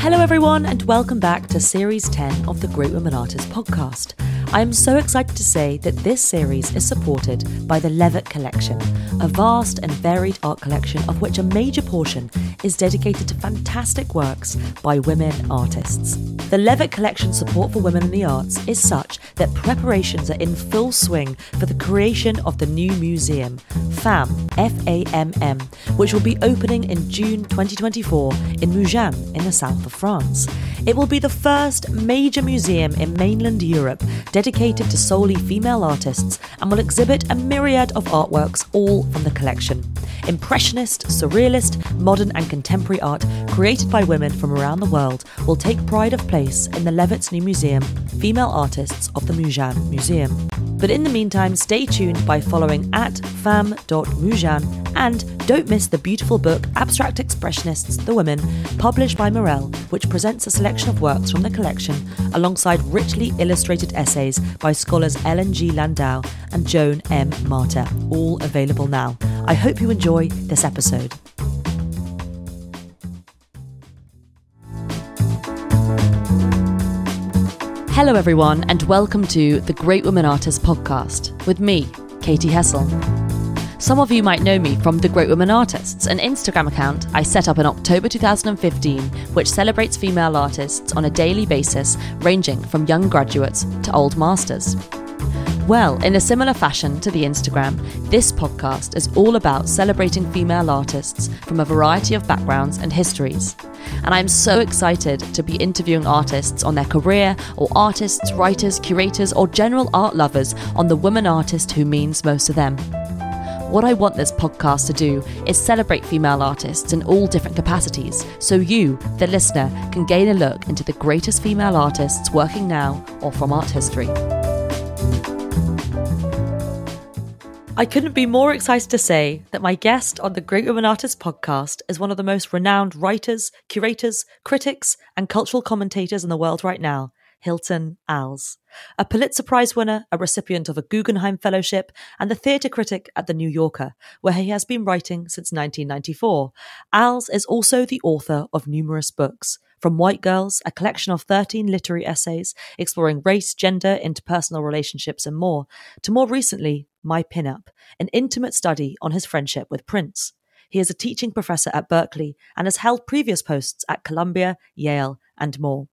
Hello, everyone, and welcome back to Series 10 of the Great Women Artists podcast. I am so excited to say that this series is supported by the Levett Collection, a vast and varied art collection of which a major portion is dedicated to fantastic works by women artists. The Levett Collection support for women in the arts is such that preparations are in full swing for the creation of the new museum, FAM, F A M M, which will be opening in June 2024 in Mougins in the south of France. It will be the first major museum in mainland Europe dedicated to solely female artists and will exhibit a myriad of artworks, all from the collection. Impressionist, surrealist, modern, and contemporary art created by women from around the world will take pride of place in the Levett's new museum, Female Artists of the Mougins Museum. But in the meantime, stay tuned by following at fam.mougins and don't miss the beautiful book Abstract Expressionists, The Women, published by Morel, which presents a selection of works from the collection alongside richly illustrated essays by scholars Ellen G. Landau and Joan M. Marter, all available now. I hope you enjoy this episode. Hello, everyone, and welcome to the Great Women Artists podcast with me, Katy Hessel. Some of you might know me from The Great Women Artists, an Instagram account I set up in October 2015, which celebrates female artists on a daily basis, ranging from young graduates to old masters. Well, in a similar fashion to the Instagram, this podcast is all about celebrating female artists from a variety of backgrounds and histories. And I'm so excited to be interviewing artists on their career, or artists, writers, curators, or general art lovers on the woman artist who means most to them. What I want this podcast to do is celebrate female artists in all different capacities, so you, the listener, can gain a look into the greatest female artists working now or from art history. I couldn't be more excited to say that my guest on the Great Women Artists podcast is one of the most renowned writers, curators, critics, and cultural commentators in the world right now, Hilton Als. A Pulitzer Prize winner, a recipient of a Guggenheim Fellowship, and a theatre critic at The New Yorker, where he has been writing since 1994. Als is also the author of numerous books. From White Girls, a collection of 13 literary essays exploring race, gender, interpersonal relationships, and more, to more recently, My Pinup, an intimate study on his friendship with Prince. He is a teaching professor at Berkeley and has held previous posts at Columbia, Yale, and more.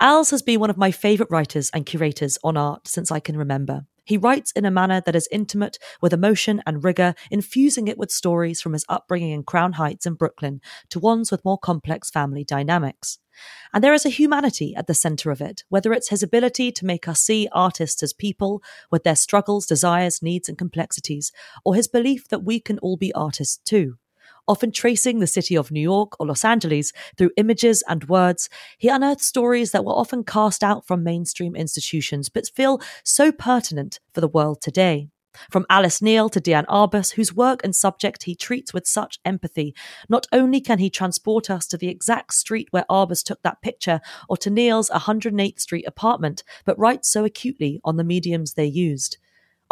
Als has been one of my favourite writers and curators on art since I can remember. He writes in a manner that is intimate, with emotion and rigour, infusing it with stories from his upbringing in Crown Heights and Brooklyn to ones with more complex family dynamics. And there is a humanity at the centre of it, whether it's his ability to make us see artists as people with their struggles, desires, needs, and complexities, or his belief that we can all be artists too. Often tracing the city of New York or Los Angeles through images and words, he unearthed stories that were often cast out from mainstream institutions but feel so pertinent for the world today. From Alice Neel to Diane Arbus, whose work and subject he treats with such empathy, not only can he transport us to the exact street where Arbus took that picture or to Neel's 108th Street apartment, but writes so acutely on the mediums they used.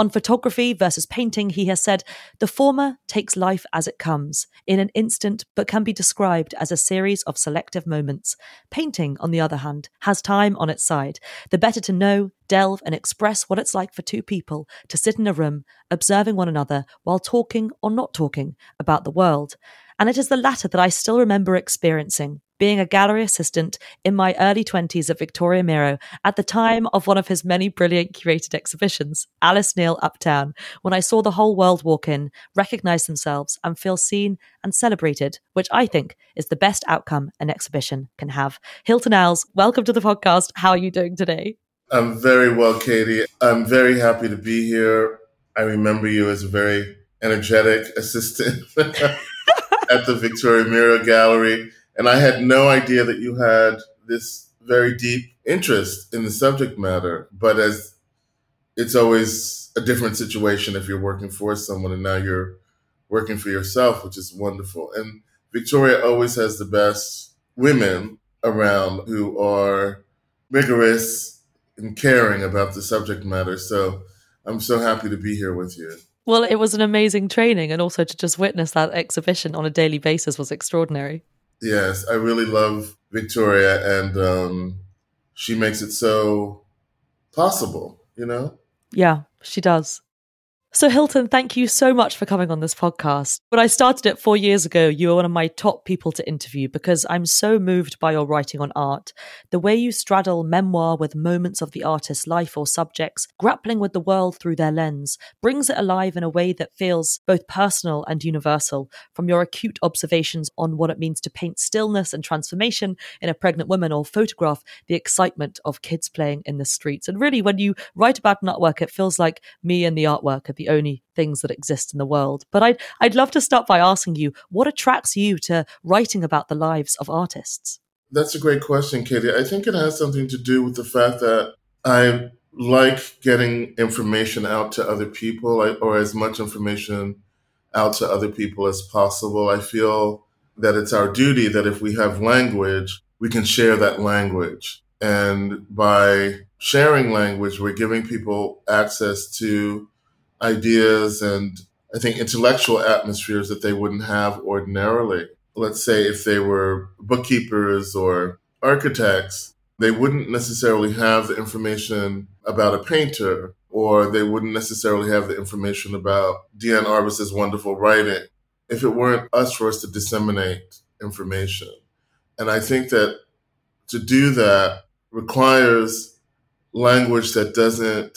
On photography versus painting, he has said the former takes life as it comes, in an instant, but can be described as a series of selective moments. Painting, on the other hand, has time on its side. The better to know, delve, and express what it's like for two people to sit in a room, observing one another while talking or not talking about the world. And it is the latter that I still remember experiencing being a gallery assistant in my early 20s at Victoria Miro at the time of one of his many brilliant curated exhibitions, Alice Neel Uptown, when I saw the whole world walk in, recognize themselves, and feel seen and celebrated, which I think is the best outcome an exhibition can have. Hilton Als, welcome to the podcast. How are you doing today? I'm very well, Katy. I'm very happy to be here. I remember you as a very energetic assistant at the Victoria Miro Gallery and I had no idea that you had this very deep interest in the subject matter. But as it's always a different situation if you're working for someone and now you're working for yourself, which is wonderful. And Victoria always has the best women around who are rigorous and caring about the subject matter. So I'm so happy to be here with you. Well, it was an amazing training, and also to just witness that exhibition on a daily basis was extraordinary. Yes, I really love Victoria, and um, she makes it so possible, you know? Yeah, she does. So, Hilton, thank you so much for coming on this podcast. When I started it four years ago, you were one of my top people to interview because I'm so moved by your writing on art. The way you straddle memoir with moments of the artist's life or subjects, grappling with the world through their lens, brings it alive in a way that feels both personal and universal. From your acute observations on what it means to paint stillness and transformation in a pregnant woman or photograph the excitement of kids playing in the streets. And really, when you write about an artwork, it feels like me and the artwork are the only things that exist in the world. But I'd, I'd love to start by asking you what attracts you to writing about the lives of artists? That's a great question, Katie. I think it has something to do with the fact that I like getting information out to other people or as much information out to other people as possible. I feel that it's our duty that if we have language, we can share that language. And by sharing language, we're giving people access to ideas and I think intellectual atmospheres that they wouldn't have ordinarily. Let's say if they were bookkeepers or architects, they wouldn't necessarily have the information about a painter, or they wouldn't necessarily have the information about Diane Arbus's wonderful writing if it weren't us for us to disseminate information. And I think that to do that requires language that doesn't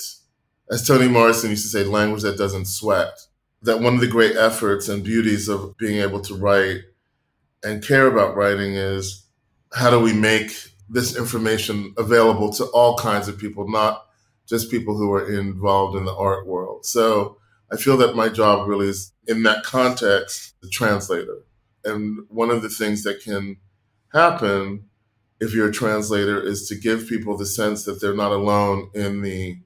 as Toni Morrison used to say, language that doesn't sweat. That one of the great efforts and beauties of being able to write and care about writing is how do we make this information available to all kinds of people, not just people who are involved in the art world. So I feel that my job really is in that context, the translator. And one of the things that can happen if you're a translator is to give people the sense that they're not alone in the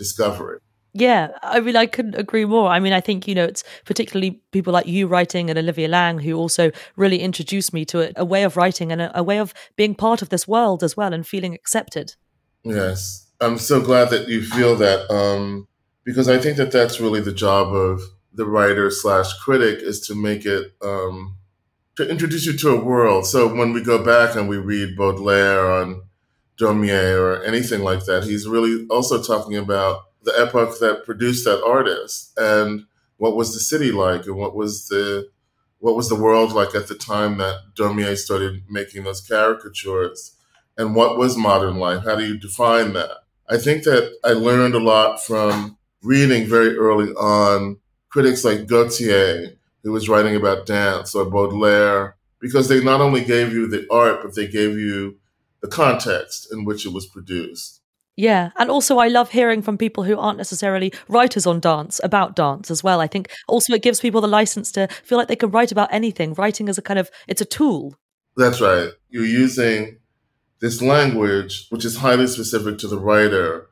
discovery. Yeah, I mean, I couldn't agree more. I mean, I think, you know, it's particularly people like you writing and Olivia Laing who also really introduced me to a, a way of writing and a, a, way of being part of this world as well and feeling accepted. Yes. I'm so glad that you feel that um, because I think that that's really the job of the writer slash critic is to make it, um, to introduce you to a world. So when we go back and we read Baudelaire on Daumier or anything like that. He's really also talking about the epoch that produced that artist and what was the city like and what was the what was the world like at the time that Daumier started making those caricatures and what was modern life? How do you define that? I think that I learned a lot from reading very early on critics like Gautier, who was writing about dance, or Baudelaire, because they not only gave you the art, but they gave you the context in which it was produced. Yeah. And also, I love hearing from people who aren't necessarily writers on dance about dance as well. I think also it gives people the license to feel like they can write about anything. Writing is a kind of, it's a tool. That's right. You're using this language, which is highly specific to the writer,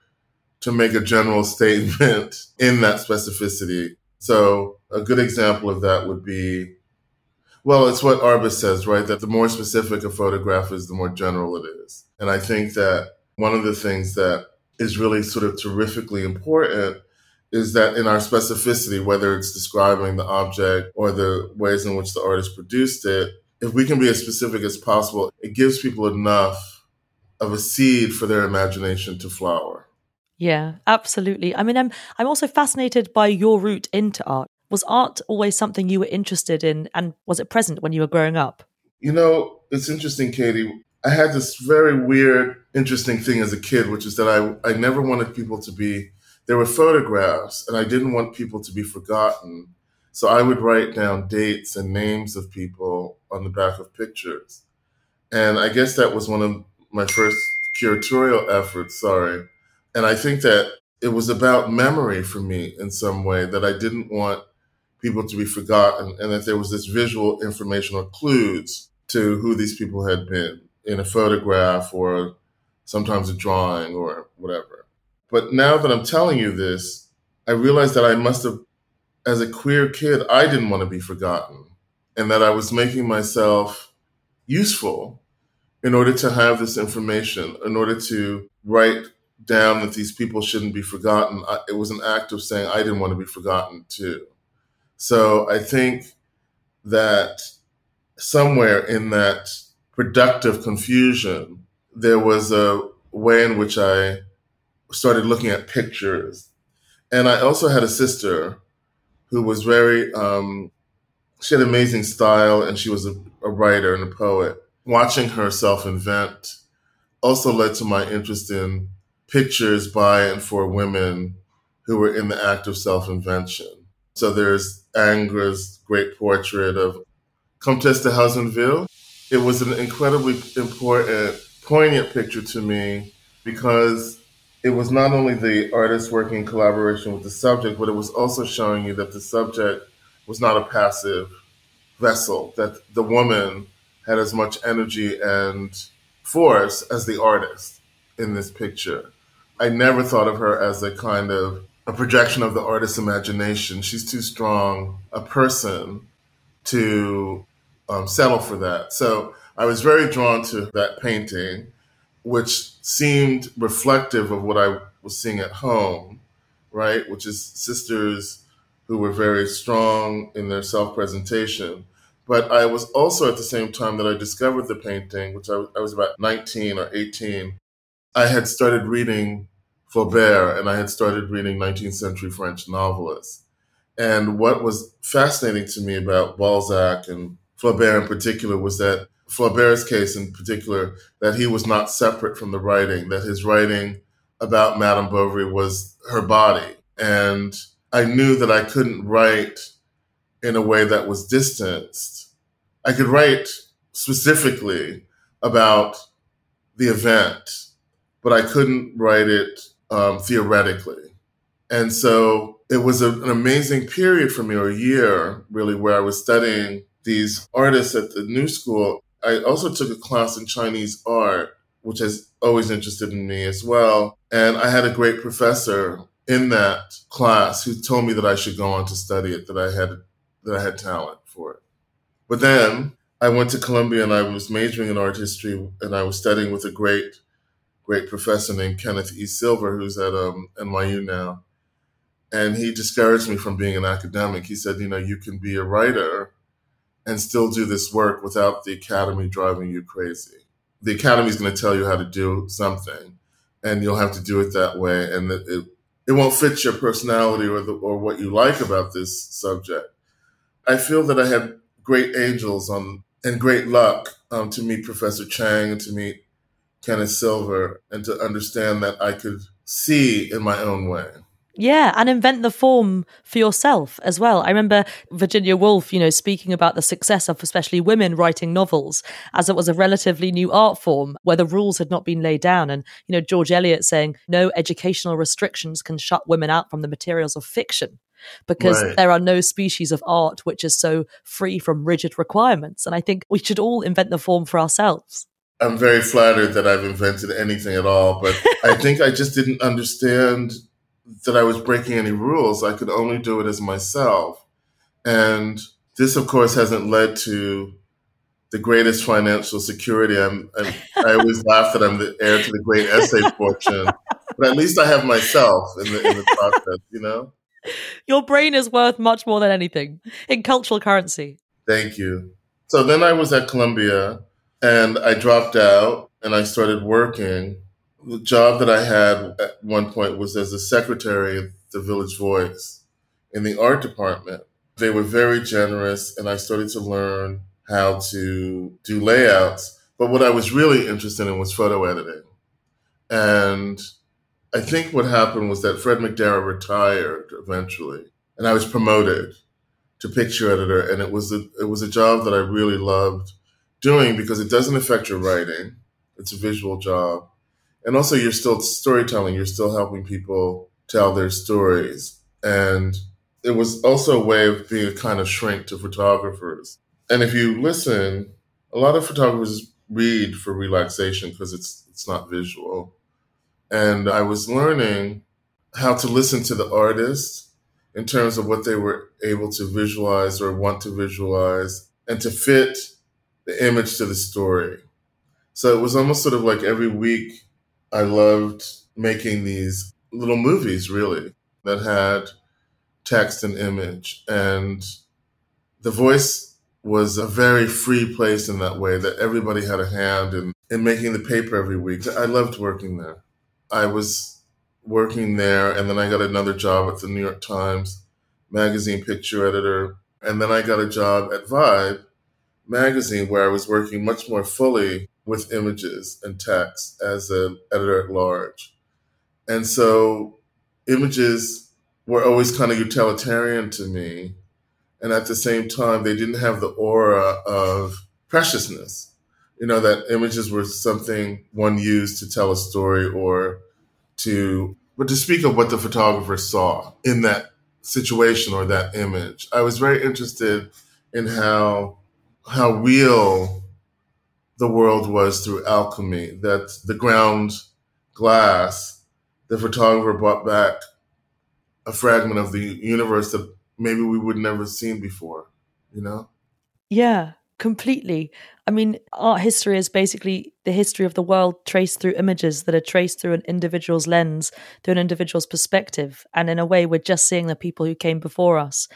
to make a general statement in that specificity. So, a good example of that would be well, it's what Arbus says, right? That the more specific a photograph is, the more general it is. And I think that one of the things that is really sort of terrifically important is that in our specificity, whether it's describing the object or the ways in which the artist produced it, if we can be as specific as possible, it gives people enough of a seed for their imagination to flower. Yeah, absolutely. I mean, I'm I'm also fascinated by your route into art. Was art always something you were interested in, and was it present when you were growing up? You know, it's interesting, Katy. I had this very weird, interesting thing as a kid, which is that I, I never wanted people to be, there were photographs, and I didn't want people to be forgotten. So I would write down dates and names of people on the back of pictures. And I guess that was one of my first curatorial efforts, sorry. And I think that it was about memory for me in some way that I didn't want people to be forgotten, and that there was this visual information or clues to who these people had been in a photograph or sometimes a drawing or whatever. But now that I'm telling you this, I realize that I must have, as a queer kid, I didn't want to be forgotten, and that I was making myself useful in order to have this information, in order to write down that these people shouldn't be forgotten. it was an act of saying I didn't want to be forgotten too. So I think that somewhere in that productive confusion, there was a way in which I started looking at pictures. And I also had a sister who was very, um, she had amazing style and she was a, a writer and a poet. Watching her self invent also led to my interest in pictures by and for women who were in the act of self invention. So there's Ingres's great portrait of Comtesse de Haussonville. It was an incredibly important, poignant picture to me because it was not only the artist working in collaboration with the subject, but it was also showing you that the subject was not a passive vessel, that the woman had as much energy and force as the artist in this picture. I never thought of her as a kind of a projection of the artist's imagination. She's too strong a person to um, settle for that. So I was very drawn to that painting, which seemed reflective of what I was seeing at home, right? Which is sisters who were very strong in their self presentation. But I was also at the same time that I discovered the painting, which I, I was about 19 or 18, I had started reading Flaubert and I had started reading 19th century French novelists. And what was fascinating to me about Balzac and Flaubert in particular was that Flaubert's case in particular, that he was not separate from the writing, that his writing about Madame Bovary was her body. And I knew that I couldn't write in a way that was distanced. I could write specifically about the event, but I couldn't write it um, theoretically. And so it was a, an amazing period for me, or a year really, where I was studying these artists at the new school. I also took a class in Chinese art, which has always interested in me as well. And I had a great professor in that class who told me that I should go on to study it, that I had that I had talent for it. But then I went to Columbia and I was majoring in art history and I was studying with a great great professor named Kenneth E. Silver, who's at um, NYU now. And he discouraged me from being an academic. He said, you know, you can be a writer and still do this work without the academy driving you crazy. The academy is going to tell you how to do something, and you'll have to do it that way. And it, it, it won't fit your personality or, the, or what you like about this subject. I feel that I had great angels on and great luck um, to meet Professor Chang and to meet Kenneth Silver and to understand that I could see in my own way. Yeah, and invent the form for yourself as well. I remember Virginia Woolf, you know, speaking about the success of especially women writing novels as it was a relatively new art form where the rules had not been laid down. And, you know, George Eliot saying no educational restrictions can shut women out from the materials of fiction because right. there are no species of art which is so free from rigid requirements. And I think we should all invent the form for ourselves. I'm very flattered that I've invented anything at all, but I think I just didn't understand that I was breaking any rules. I could only do it as myself. And this, of course, hasn't led to the greatest financial security. I'm, I'm i always laugh that I'm the heir to the great essay fortune, but at least I have myself in the, in the process, you know? Your brain is worth much more than anything in cultural currency. Thank you. So then I was at Columbia and I dropped out and I started working. The job that I had at one point was as a secretary at the Village Voice in the art department. They were very generous and I started to learn how to do layouts. But what I was really interested in was photo editing. And I think what happened was that Fred McDarrah retired eventually, and I was promoted to picture editor, and it was a it was a job that I really loved doing because it doesn't affect your writing; it's a visual job, and also you're still storytelling. You're still helping people tell their stories, and it was also a way of being a kind of shrink to photographers. And if you listen, a lot of photographers read for relaxation because it's it's not visual and I was learning how to listen to the artist in terms of what they were able to visualize or want to visualize and to fit the image to the story. So it was almost sort of like every week I loved making these little movies, really, that had text and image. And the voice was a very free place in that way that everybody had a hand in, in making the paper every week. I loved working there. I was working there and then I got another job at the New York Times magazine picture editor. And then I got a job at Vibe magazine where I was working much more fully with images and text as an editor at large. And so images were always kind of utilitarian to me. And at the same time, they didn't have the aura of preciousness. You know, that images were something one used to tell a story or to, but to speak of what the photographer saw in that situation or that image. I was very interested in how, how real the world was through alchemy, that the ground glass, the photographer brought back a fragment of the universe that maybe we would never seen before, you know? Yeah, completely. I mean, art history is basically the history of the world traced through images that are traced through an individual's lens, through an individual's perspective. And in a way, we're just seeing the people who came before us.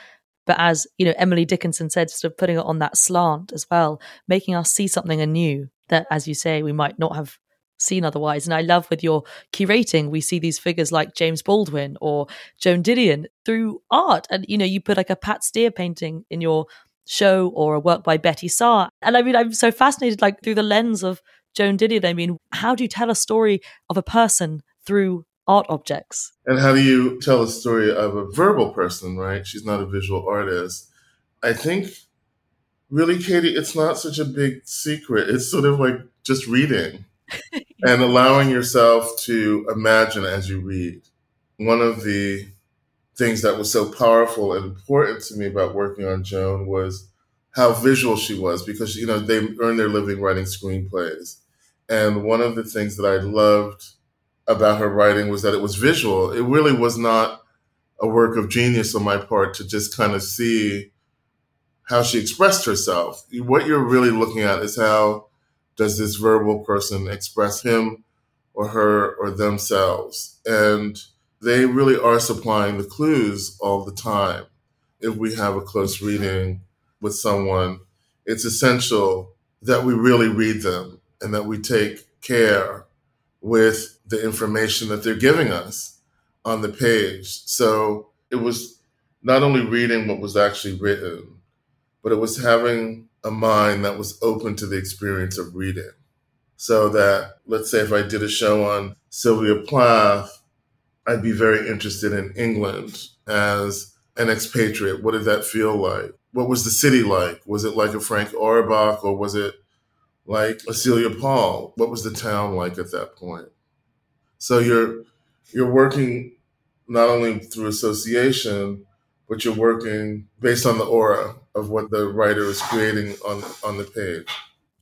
But as, you know, Emily Dickinson said, sort of putting it on that slant as well, making us see something anew that, as you say, we might not have seen otherwise. And I love with your curating, we see these figures like James Baldwin or Joan Didion through art. And, you know, you put like a Pat Steir painting in your show or a work by Betty Saar. And I mean, I'm so fascinated, like through the lens of Joan Didion. I mean, how do you tell a story of a person through art objects? And how do you tell a story of a verbal person, right? She's not a visual artist. I think really, Katy, it's not such a big secret. It's sort of like just reading and allowing yourself to imagine as you read. One of the things that was so powerful and important to me about working on Joan was how visual she was because you know they earn their living writing screenplays. And one of the things that I loved about her writing was that it was visual. It really was not a work of genius on my part to just kind of see how she expressed herself. What you're really looking at is how does this verbal person express him or her or themselves? And they really are supplying the clues all the time. If we have a close reading with someone, it's essential that we really read them and that we take care with the information that they're giving us on the page. So it was not only reading what was actually written, but it was having a mind that was open to the experience of reading. So that, let's say, if I did a show on Sylvia Plath, I'd be very interested in England as an expatriate. What did that feel like? What was the city like? Was it like a Frank Auerbach or was it like a Celia Paul? What was the town like at that point? So you're you're working not only through association, but you're working based on the aura of what the writer is creating on on the page.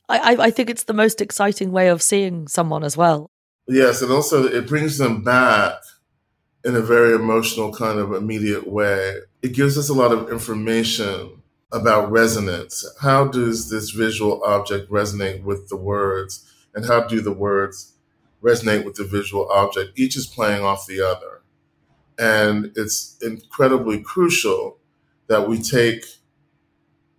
I, I think it's the most exciting way of seeing someone as well. Yes, and also it brings them back in a very emotional kind of immediate way. It gives us a lot of information about resonance. How does this visual object resonate with the words? And how do the words resonate with the visual object? Each is playing off the other. And it's incredibly crucial that we take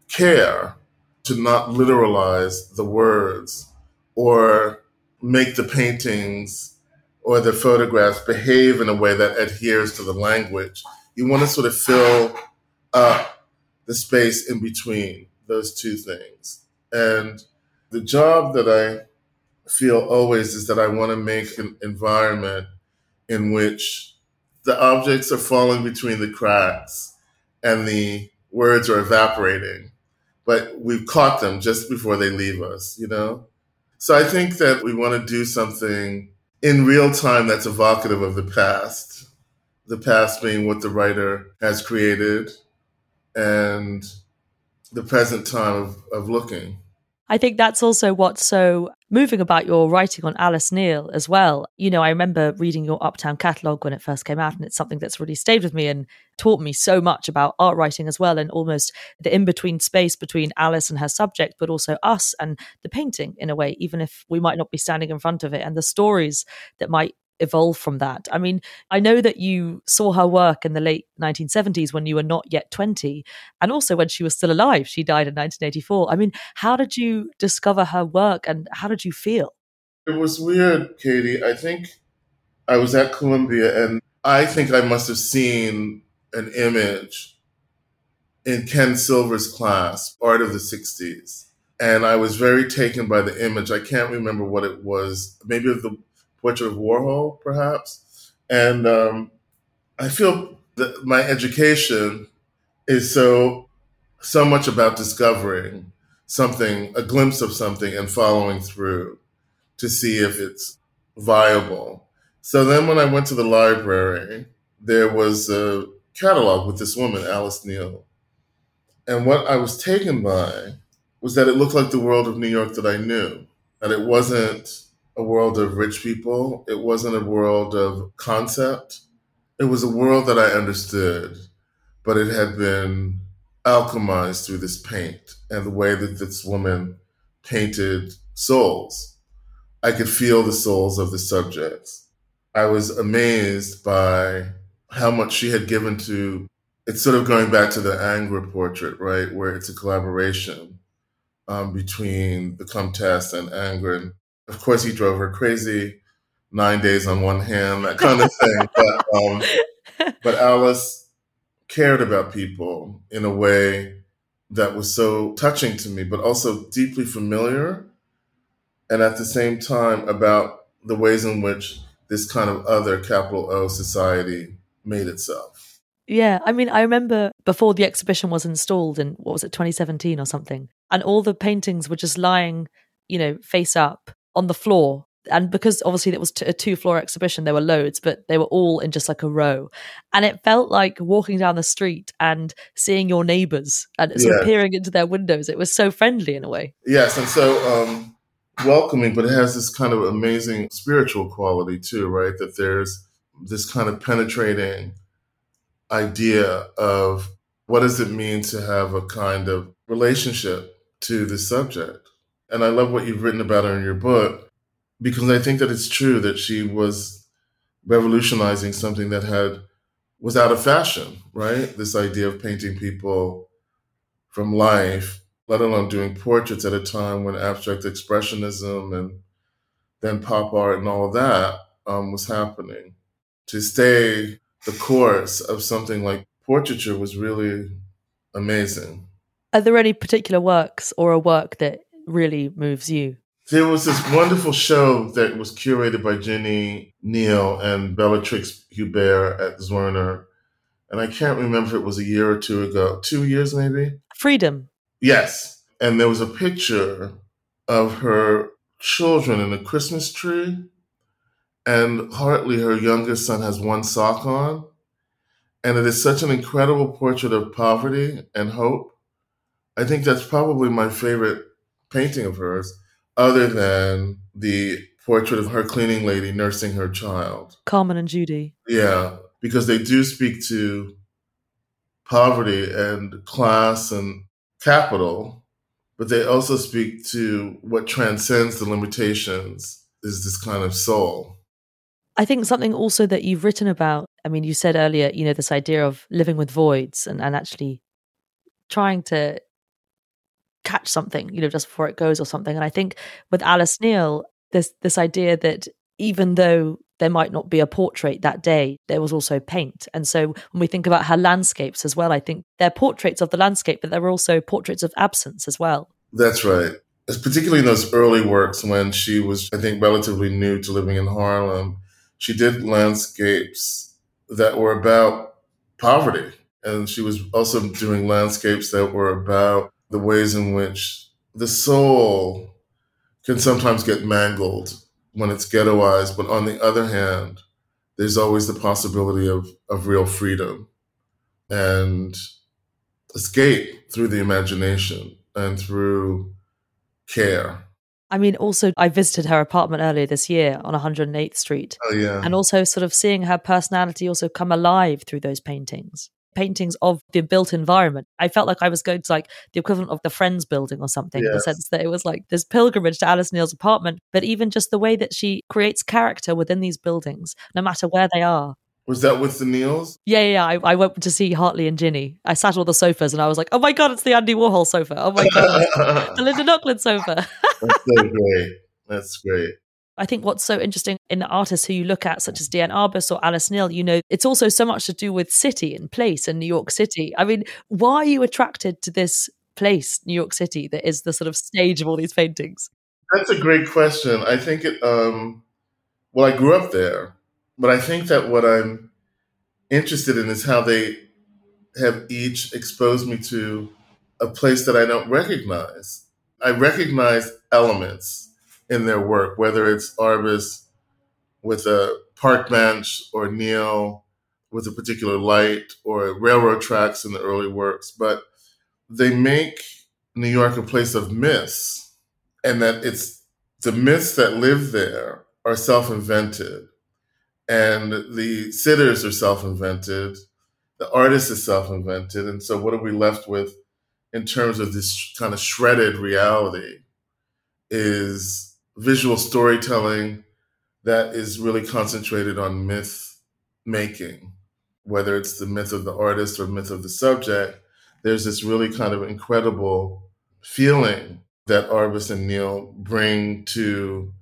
care to not literalize the words or make the paintings or the photographs behave in a way that adheres to the language. You want to sort of fill up the space in between those two things. And the job that I feel always is that I want to make an environment in which the objects are falling between the cracks and the words are evaporating, but we've caught them just before they leave us, you know? So I think that we want to do something in real time that's evocative of the past. The past being what the writer has created and the present time of, of looking. I think that's also what's so moving about your writing on Alice Neel as well. You know, I remember reading your Uptown catalogue when it first came out, and it's something that's really stayed with me and taught me so much about art writing as well, and almost the in between space between Alice and her subject, but also us and the painting in a way, even if we might not be standing in front of it, and the stories that might evolve from that. I mean, I know that you saw her work in the late 1970s when you were not yet 20, and also when she was still alive. She died in 1984. I mean, how did you discover her work and how did you feel? It was weird, Katy. I think I was at Columbia and I think I must have seen an image in Ken Silver's class, Art of the 60s. And I was very taken by the image. I can't remember what it was. Maybe the portrait of Warhol, perhaps. And um, I feel that my education is so so much about discovering something, a glimpse of something, and following through to see if it's viable. So then, when I went to the library, there was a catalog with this woman, Alice Neel. And what I was taken by was that it looked like the world of New York that I knew. That it wasn't a world of rich people, it wasn't a world of concept. It was a world that I understood, but it had been alchemized through this paint and the way that this woman painted souls. I could feel the souls of the subjects. I was amazed by how much she had given to it's sort of going back to the Ingres portrait, right, where it's a collaboration um, between the Comtesse and Ingres. Of course, he drove her crazy, nine days on one hand, that kind of thing. but, um, but Alice cared about people in a way that was so touching to me, but also deeply familiar. And at the same time, about the ways in which this kind of other capital O society made itself. Yeah, I mean, I remember before the exhibition was installed in what was it, 2017 or something, and all the paintings were just lying, you know, face up on the floor. And because obviously it was a two floor exhibition, there were loads, but they were all in just like a row. And it felt like walking down the street and seeing your neighbors and sort yeah. of peering into their windows. It was so friendly in a way. Yes. And so um, welcoming, but it has this kind of amazing spiritual quality too, right? That there's this kind of penetrating idea of what does it mean to have a kind of relationship to the subject. And I love what you've written about her in your book because I think that it's true that she was revolutionizing something that had was out of fashion, right? This idea of painting people from life, let alone doing portraits at a time when abstract expressionism and then pop art and all of that um, was happening to stay the course of something like portraiture was really amazing. Are there any particular works or a work that really moves you? There was this wonderful show that was curated by Ginny Neel and Bellatrix Hubert at Zwirner. And I can't remember if it was a year or two ago, two years maybe. Freedom. Yes. And there was a picture of her children in a Christmas tree and Hartley, her youngest son, has one sock on. And it is such an incredible portrait of poverty and hope. I think that's probably my favorite painting of hers, other than the portrait of her cleaning lady nursing her child. Carmen and Judy. Yeah, because they do speak to poverty and class and capital, but they also speak to what transcends the limitations is this kind of soul. I think something also that you've written about, I mean, you said earlier, you know, this idea of living with voids and, and actually trying to catch something, you know, just before it goes or something. And I think with Alice Neel, there's this idea that even though there might not be a portrait that day, there was also paint. And so when we think about her landscapes as well, I think they're portraits of the landscape, but they're also portraits of absence as well. That's right. It's particularly in those early works when she was, I think, relatively new to living in Harlem she did landscapes that were about poverty. And she was also doing landscapes that were about the ways in which the soul can sometimes get mangled when it's ghettoized. But on the other hand, there's always the possibility of, of real freedom and escape through the imagination and through care. I mean, also, I visited her apartment earlier this year on 108th Street. Oh, yeah. And also, sort of seeing her personality also come alive through those paintings. Paintings of the built environment. I felt like I was going to like the equivalent of the Friends building or something, yes. in the sense that it was like this pilgrimage to Alice Neel's apartment, but even just the way that she creates character within these buildings, no matter where they are. Was that with the Neels? Yeah, yeah. I, I, went to see Hartley and Ginny. I sat on the sofas and I was like, oh my God, it's the Andy Warhol sofa. Oh my God, the Linda Nochlin sofa. That's so great. That's great. I think what's so interesting in the artists who you look at, such as Diane Arbus or Alice Neel, you know, it's also so much to do with city and place and New York City. I mean, why are you attracted to this place, New York City, that is the sort of stage of all these paintings? That's a great question. I think it, um, well, I grew up there, but I think that what I'm interested in is how they have each exposed me to a place that I don't recognize. I recognize elements in their work, whether it's Arbus with a park bench or Neel with a particular light or railroad tracks in the early works. But they make New York a place of myths, and that it's the myths that live there are self invented, and the sitters are self invented, the artist is self invented. And so, what are we left with in terms of this kind of shredded reality? Is visual storytelling that is really concentrated on myth making, whether it's the myth of the artist or myth of the subject. There's this really kind of incredible feeling that Arbus and Neel bring to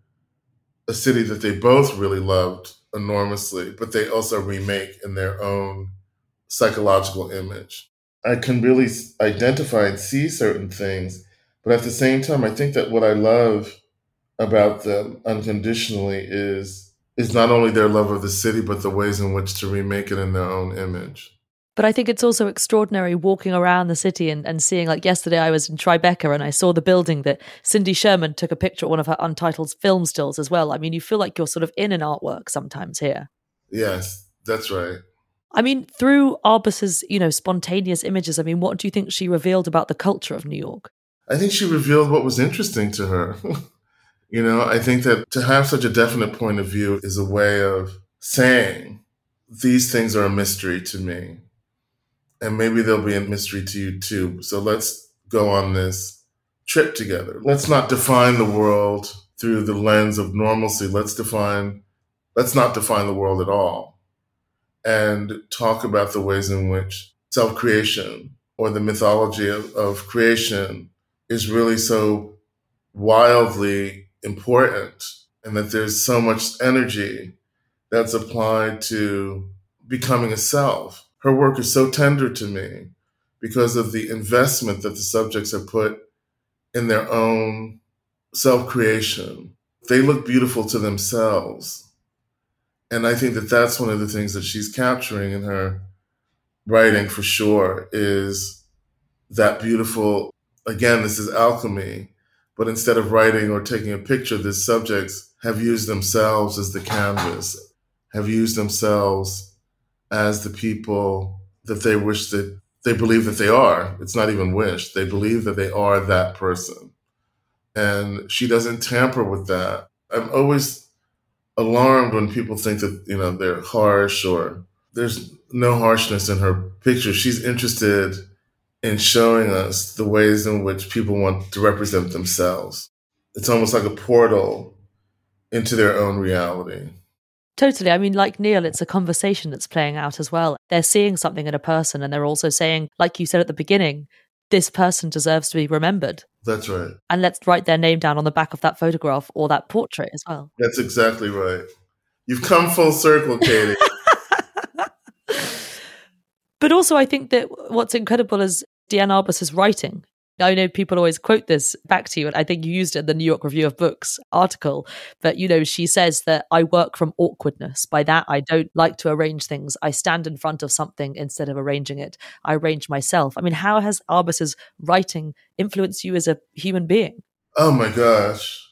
a city that they both really loved enormously, but they also remake in their own psychological image. I can really identify and see certain things, but at the same time, I think that what I love about them unconditionally is is not only their love of the city, but the ways in which to remake it in their own image. But I think it's also extraordinary walking around the city and, and seeing, like yesterday, I was in Tribeca and I saw the building that Cindy Sherman took a picture of one of her untitled film stills as well. I mean, you feel like you're sort of in an artwork sometimes here. Yes, that's right. I mean, through Arbus's, you know, spontaneous images, I mean, what do you think she revealed about the culture of New York? I think she revealed what was interesting to her. You know, I think that to have such a definite point of view is a way of saying these things are a mystery to me. And maybe they'll be a mystery to you too. So let's go on this trip together. Let's not define the world through the lens of normalcy. Let's define, let's not define the world at all. And talk about the ways in which self creation or the mythology of, of creation is really so wildly important and that there's so much energy that's applied to becoming a self. Her work is so tender to me because of the investment that the subjects have put in their own self creation. They look beautiful to themselves. And I think that that's one of the things that she's capturing in her writing for sure is that beautiful, again, this is alchemy but instead of writing or taking a picture, the subjects have used themselves as the canvas, have used themselves as the people that they wish that they believe that they are. It's not even wish, they believe that they are that person. And she doesn't tamper with that. I'm always alarmed when people think that, you know, they're harsh or there's no harshness in her picture. She's interested in showing us the ways in which people want to represent themselves. It's almost like a portal into their own reality. Totally. I mean, like Neel, it's a conversation that's playing out as well. They're seeing something in a person and they're also saying, like you said at the beginning, this person deserves to be remembered. That's right. And let's write their name down on the back of that photograph or that portrait as well. That's exactly right. You've come full circle, Katy. But also, I think that what's incredible is Diane Arbus's writing. I know people always quote this back to you, and I think you used it in the New York Review of Books article. But, you know, she says that I work from awkwardness. By that, I don't like to arrange things. I stand in front of something instead of arranging it. I arrange myself. I mean, how has Arbus's writing influenced you as a human being? Oh my gosh.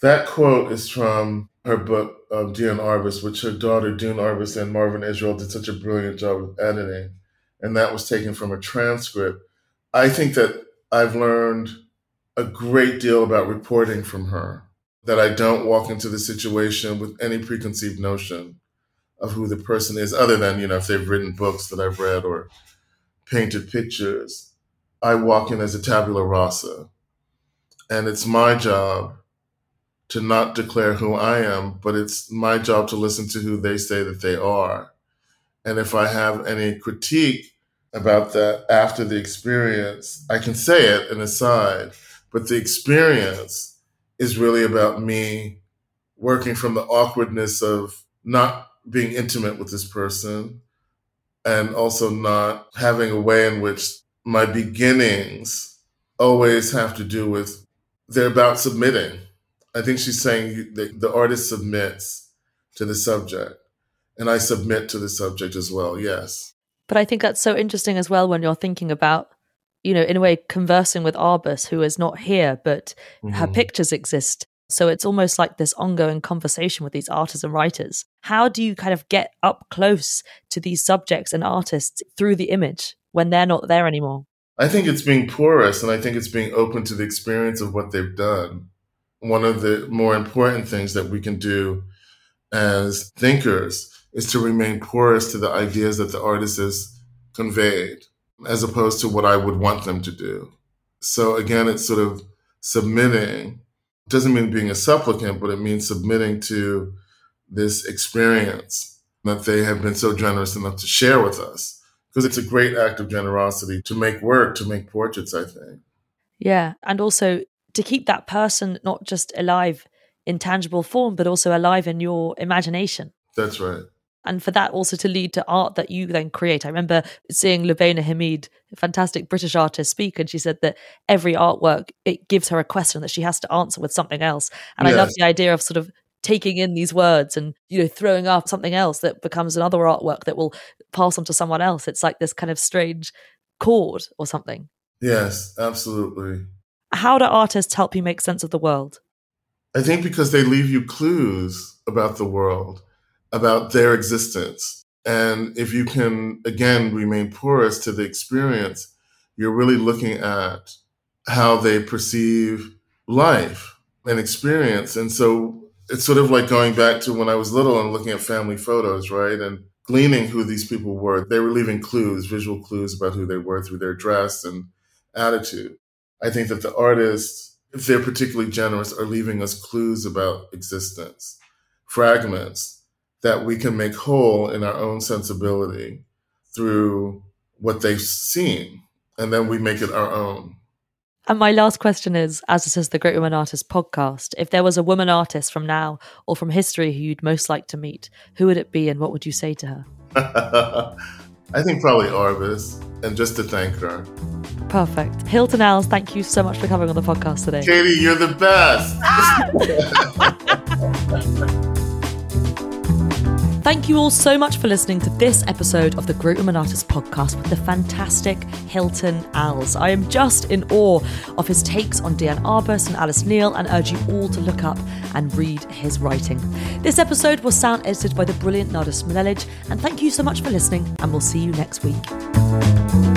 That quote is from her book, um, Diane Arbus, which her daughter, Doone Arbus, and Marvin Israel did such a brilliant job of editing and that was taken from a transcript. I think that I've learned a great deal about reporting from her, that I don't walk into the situation with any preconceived notion of who the person is, other than, you know, if they've written books that I've read or painted pictures. I walk in as a tabula rasa. And it's my job to not declare who I am, but it's my job to listen to who they say that they are. And if I have any critique about that after the experience, I can say it an aside. But the experience is really about me working from the awkwardness of not being intimate with this person and also not having a way in which my beginnings always have to do with they're about submitting. I think she's saying that the artist submits to the subject, and I submit to the subject as well. Yes. But I think that's so interesting as well when you're thinking about, you know, in a way, conversing with Arbus, who is not here, but mm-hmm. her pictures exist. So it's almost like this ongoing conversation with these artists and writers. How do you kind of get up close to these subjects and artists through the image when they're not there anymore? I think it's being porous and I think it's being open to the experience of what they've done. One of the more important things that we can do as thinkers is to remain porous to the ideas that the artist has conveyed, as opposed to what I would want them to do. So again, it's sort of submitting It doesn't mean being a supplicant, but it means submitting to this experience that they have been so generous enough to share with us. Because it's a great act of generosity to make work, to make portraits, I think. Yeah. And also to keep that person not just alive in tangible form, but also alive in your imagination. That's right and for that also to lead to art that you then create. I remember seeing Lubaina Himid, a fantastic British artist, speak, and she said that every artwork it gives her a question that she has to answer with something else. And yes. I love the idea of sort of taking in these words and you know throwing up something else that becomes another artwork that will pass on to someone else. It's like this kind of strange chord or something. Yes, absolutely. How do artists help you make sense of the world? I think because they leave you clues about the world about their existence. And if you can, again, remain porous to the experience, you're really looking at how they perceive life and experience. And so it's sort of like going back to when I was little and looking at family photos, right? And gleaning who these people were. They were leaving clues, visual clues about who they were through their dress and attitude. I think that the artists, if they're particularly generous, are leaving us clues about existence, fragments that we can make whole in our own sensibility through what they've seen. And then we make it our own. And my last question is as this is the Great Women Artists podcast, if there was a woman artist from now or from history who you'd most like to meet, who would it be and what would you say to her? I think probably Arbus, and just to thank her. Perfect. Hilton Als, thank you so much for coming on the podcast today. Katy, you're the best. Thank you all so much for listening to this episode of the Women Artists podcast with the fantastic Hilton Als. I am just in awe of his takes on Diane Arbus and Alice Neel and urge you all to look up and read his writing. This episode was sound edited by the brilliant Nada Smilelic, and thank you so much for listening, and we'll see you next week.